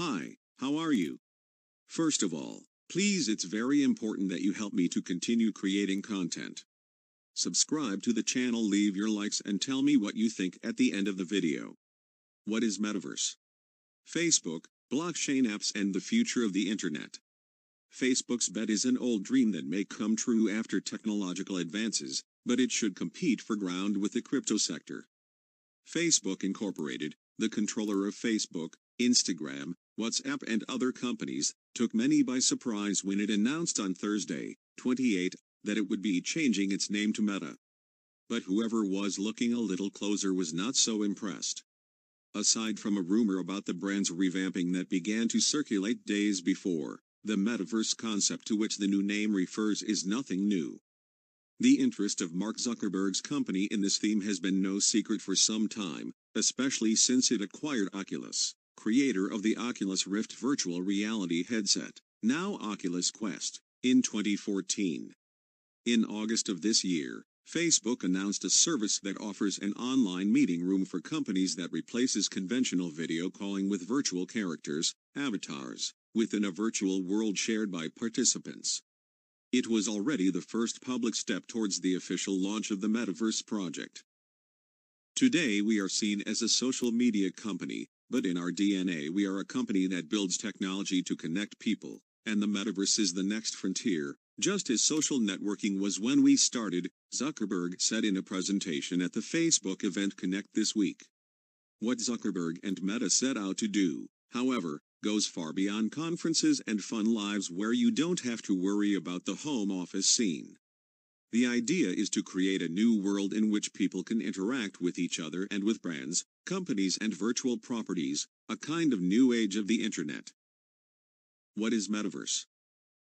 Hi, how are you? First of all, please it's very important that you help me to continue creating content. Subscribe to the channel leave your likes and tell me what you think at the end of the video. What is Metaverse? Facebook, blockchain apps and the future of the internet. Facebook's bet is an old dream that may come true after technological advances, but it should compete for ground with the crypto sector. Facebook Incorporated, the controller of Facebook, Instagram, WhatsApp and other companies, took many by surprise when it announced on Thursday, 28, that it would be changing its name to Meta. But whoever was looking a little closer was not so impressed. Aside from a rumor about the brand's revamping that began to circulate days before, the metaverse concept to which the new name refers is nothing new. The interest of Mark Zuckerberg's company in this theme has been no secret for some time, especially since it acquired Oculus, creator of the Oculus Rift virtual reality headset, now Oculus Quest, in 2014. In August of this year, Facebook announced a service that offers an online meeting room for companies that replaces conventional video calling with virtual characters, avatars, within a virtual world shared by participants. It was already the first public step towards the official launch of the Metaverse project. Today we are seen as a social media company, but in our DNA we are a company that builds technology to connect people, and the Metaverse is the next frontier, just as social networking was when we started, Zuckerberg said in a presentation at the Facebook event Connect this week. What Zuckerberg and Meta set out to do, however, goes far beyond conferences and fun lives where you don't have to worry about the home office scene. The idea is to create a new world in which people can interact with each other and with brands, companies and virtual properties, a kind of new age of the internet. What is Metaverse?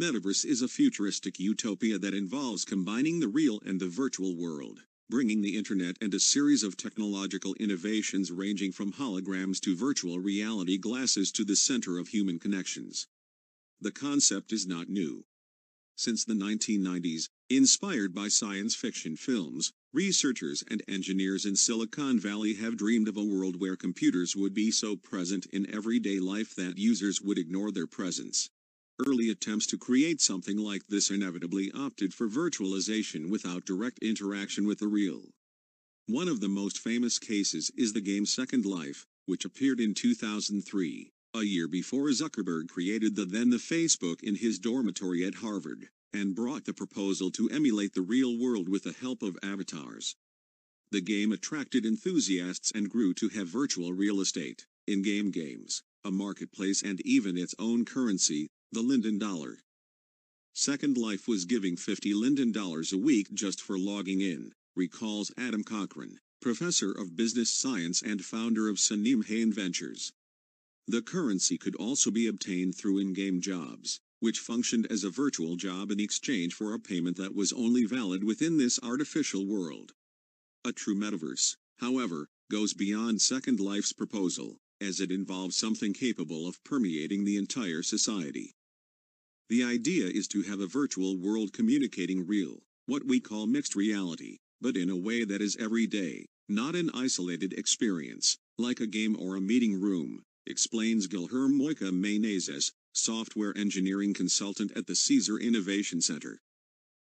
Metaverse is a futuristic utopia that involves combining the real and the virtual world bringing the internet and a series of technological innovations ranging from holograms to virtual reality glasses to the center of human connections. The concept is not new. Since the 1990s, inspired by science fiction films, researchers and engineers in Silicon Valley have dreamed of a world where computers would be so present in everyday life that users would ignore their presence. Early attempts to create something like this inevitably opted for virtualization without direct interaction with the real. One of the most famous cases is the game Second Life, which appeared in 2003, a year before Zuckerberg created the then the Facebook in his dormitory at Harvard, and brought the proposal to emulate the real world with the help of avatars. The game attracted enthusiasts and grew to have virtual real estate, in-game games, a marketplace and even its own currency, the Linden Dollar. Second Life was giving 50 Linden dollars a week just for logging in, recalls Adam Cochran, professor of business science and founder of Cinneamhain Ventures. The currency could also be obtained through in-game jobs, which functioned as a virtual job in exchange for a payment that was only valid within this artificial world. A true metaverse, however, goes beyond Second Life's proposal, as it involves something capable of permeating the entire society. The idea is to have a virtual world communicating real, what we call mixed reality, but in a way that is everyday, not an isolated experience, like a game or a meeting room, explains Guilherme Moika Menezes, software engineering consultant at the Caesar Innovation Center.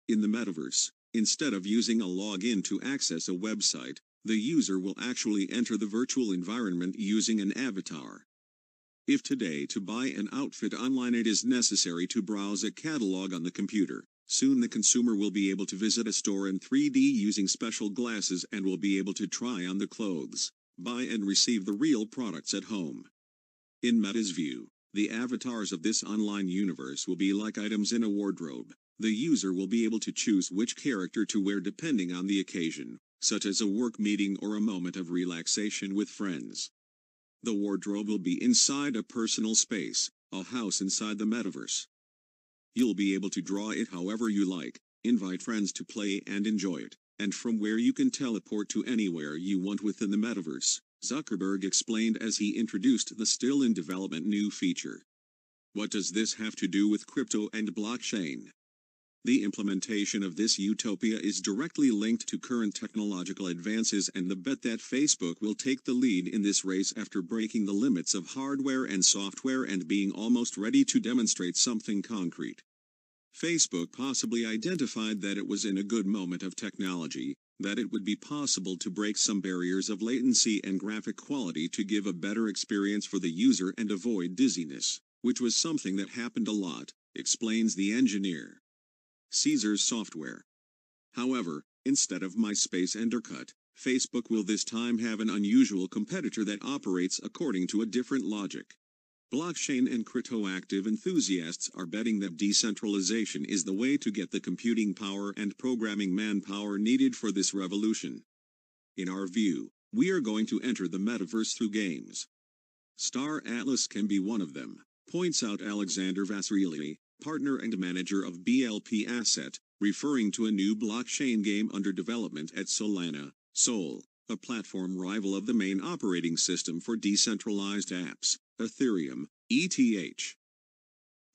In the metaverse, instead of using a login to access a website, the user will actually enter the virtual environment using an avatar. If today to buy an outfit online it is necessary to browse a catalog on the computer, soon the consumer will be able to visit a store in 3D using special glasses and will be able to try on the clothes, buy and receive the real products at home. In Meta's view, the avatars of this online universe will be like items in a wardrobe. The user will be able to choose which character to wear depending on the occasion, such as a work meeting or a moment of relaxation with friends. The wardrobe will be inside a personal space, a house inside the metaverse. You'll be able to draw it however you like, invite friends to play and enjoy it, and from where you can teleport to anywhere you want within the metaverse, Zuckerberg explained as he introduced the still in development new feature. What does this have to do with crypto and blockchain? The implementation of this utopia is directly linked to current technological advances and the bet that Facebook will take the lead in this race after breaking the limits of hardware and software and being almost ready to demonstrate something concrete. Facebook possibly identified that it was in a good moment of technology, that it would be possible to break some barriers of latency and graphic quality to give a better experience for the user and avoid dizziness, which was something that happened a lot, explains the engineer. Caesars Software. However, instead of MySpace and Orkut, Facebook will this time have an unusual competitor that operates according to a different logic. Blockchain and cryptoactive enthusiasts are betting that decentralization is the way to get the computing power and programming manpower needed for this revolution. In our view, we are going to enter the metaverse through games. Star Atlas can be one of them, points out Alexander Vasarely, partner and manager of BLP Asset, referring to a new blockchain game under development at Solana, Sol, a platform rival of the main operating system for decentralized apps, Ethereum, ETH.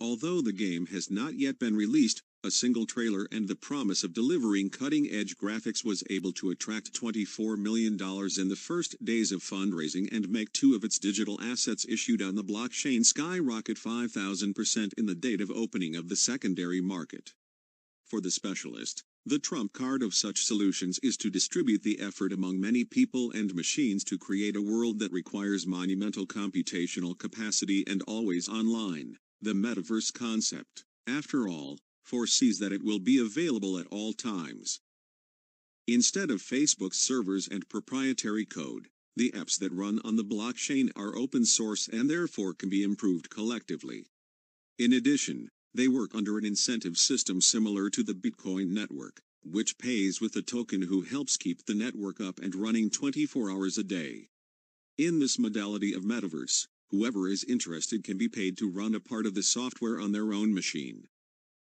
Although the game has not yet been released, a single trailer and the promise of delivering cutting-edge graphics was able to attract $24 million in the first days of fundraising and make two of its digital assets issued on the blockchain skyrocket 5,000% in the date of opening of the secondary market. For the specialist, the trump card of such solutions is to distribute the effort among many people and machines to create a world that requires monumental computational capacity and always online. The metaverse concept, after all, foresees that it will be available at all times. Instead of Facebook's servers and proprietary code, the apps that run on the blockchain are open source and therefore can be improved collectively. In addition, they work under an incentive system similar to the Bitcoin network, which pays with a token who helps keep the network up and running 24 hours a day. In this modality of metaverse, whoever is interested can be paid to run a part of the software on their own machine.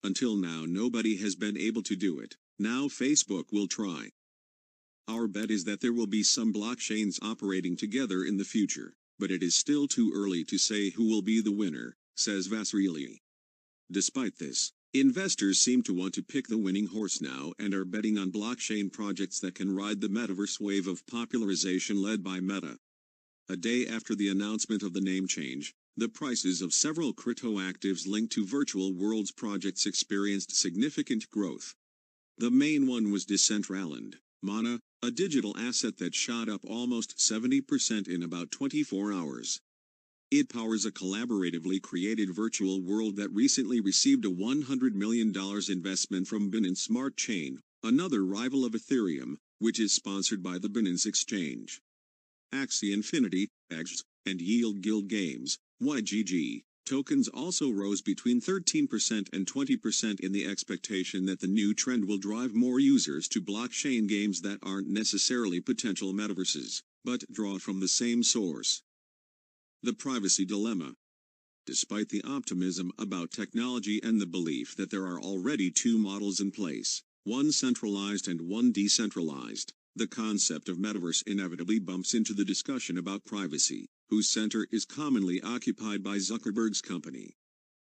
Until now nobody has been able to do it, now Facebook will try. Our bet is that there will be some blockchains operating together in the future, but it is still too early to say who will be the winner, says Vasarely. Despite this, investors seem to want to pick the winning horse now and are betting on blockchain projects that can ride the metaverse wave of popularization led by Meta. A day after the announcement of the name change, the prices of several cryptoactives linked to virtual worlds projects experienced significant growth. The main one was Decentraland, Mana, a digital asset that shot up almost 70% in about 24 hours. It powers a collaboratively created virtual world that recently received a $100 million investment from Binance Smart Chain, another rival of Ethereum, which is sponsored by the Binance Exchange. Axie Infinity, AXS, and Yield Guild Games, YGG, tokens also rose between 13% and 20% in the expectation that the new trend will drive more users to blockchain games that aren't necessarily potential metaverses, but draw from the same source. The privacy dilemma. Despite the optimism about technology and the belief that there are already two models in place, one centralized and one decentralized, the concept of metaverse inevitably bumps into the discussion about privacy, whose center is commonly occupied by Zuckerberg's company.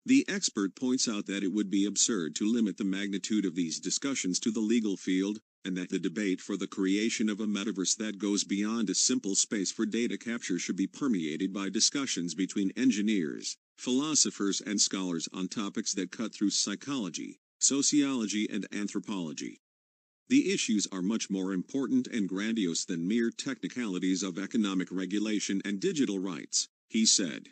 The expert points out that it would be absurd to limit the magnitude of these discussions to the legal field, and that the debate for the creation of a metaverse that goes beyond a simple space for data capture should be permeated by discussions between engineers, philosophers and scholars on topics that cut through psychology, sociology and anthropology. The issues are much more important and grandiose than mere technicalities of economic regulation and digital rights, he said.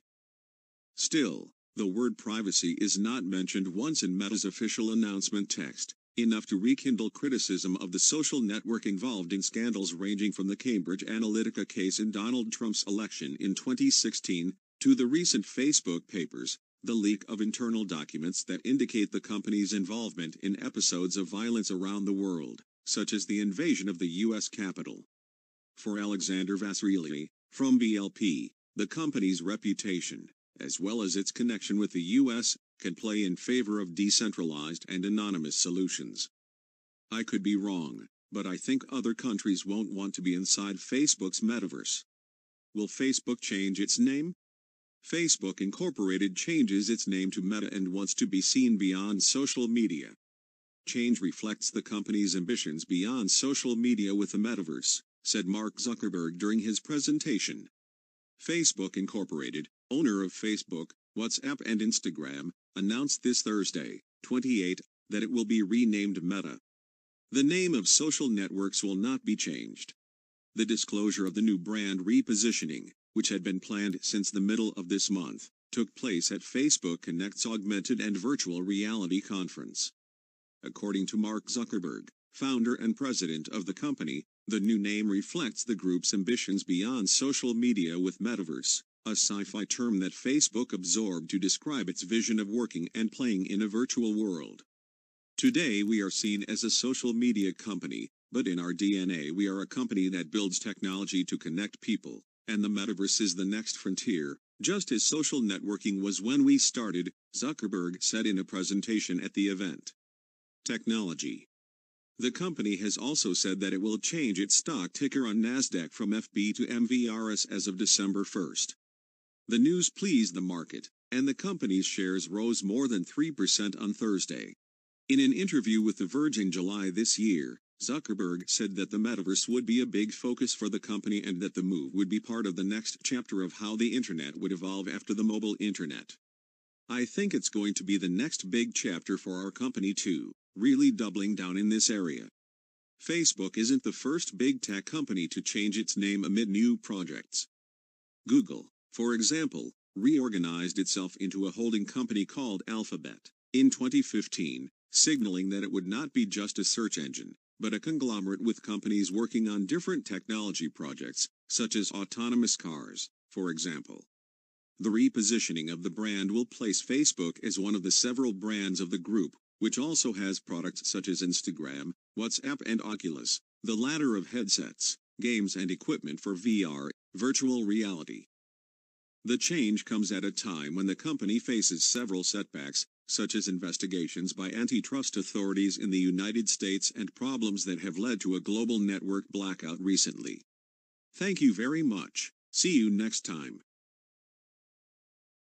Still, the word privacy is not mentioned once in Meta's official announcement text enough to rekindle criticism of the social network involved in scandals ranging from the Cambridge Analytica case in Donald Trump's election in 2016 to the recent Facebook papers, the leak of internal documents that indicate the company's involvement in episodes of violence around the world, such as the invasion of the U.S. Capitol. For Alexander Vasarely, from BLP, the company's reputation, as well as its connection with the U.S., can play in favor of decentralized and anonymous solutions. I could be wrong, but I think other countries won't want to be inside Facebook's metaverse. Will Facebook change its name? Facebook Incorporated changes its name to Meta and wants to be seen beyond social media. change reflects the company's ambitions beyond social media with the metaverse, said Mark Zuckerberg during his presentation. Facebook Incorporated, owner of Facebook, WhatsApp, and Instagram, announced this Thursday, 28, that it will be renamed Meta. The name of social networks will not be changed. The disclosure of the new brand repositioning, which had been planned since the middle of this month, took place at Facebook Connect's augmented and virtual reality conference. According to Mark Zuckerberg, founder and president of the company, the new name reflects the group's ambitions beyond social media with Metaverse, a sci-fi term that Facebook absorbed to describe its vision of working and playing in a virtual world. Today we are seen as a social media company, but in our DNA we are a company that builds technology to connect people, and the metaverse is the next frontier, just as social networking was when we started, Zuckerberg said in a presentation at the event. Technology. The company has also said that it will change its stock ticker on Nasdaq from FB to MVRS as of December 1st. The news pleased the market, and the company's shares rose more than 3% on Thursday. In an interview with The Verge in July this year, Zuckerberg said that the metaverse would be a big focus for the company and that the move would be part of the next chapter of how the internet would evolve after the mobile internet. I think it's going to be the next big chapter for our company too, really doubling down in this area. Facebook isn't the first big tech company to change its name amid new projects. Google, for example, reorganized itself into a holding company called Alphabet in 2015, signaling that it would not be just a search engine, but a conglomerate with companies working on different technology projects, such as autonomous cars, for example. The repositioning of the brand will place Facebook as one of the several brands of the group, which also has products such as Instagram, WhatsApp, and Oculus, the latter of headsets, games, and equipment for VR, virtual reality. The change comes at a time when the company faces several setbacks, such as investigations by antitrust authorities in the United States and problems that have led to a global network blackout recently. Thank you very much. See you next time.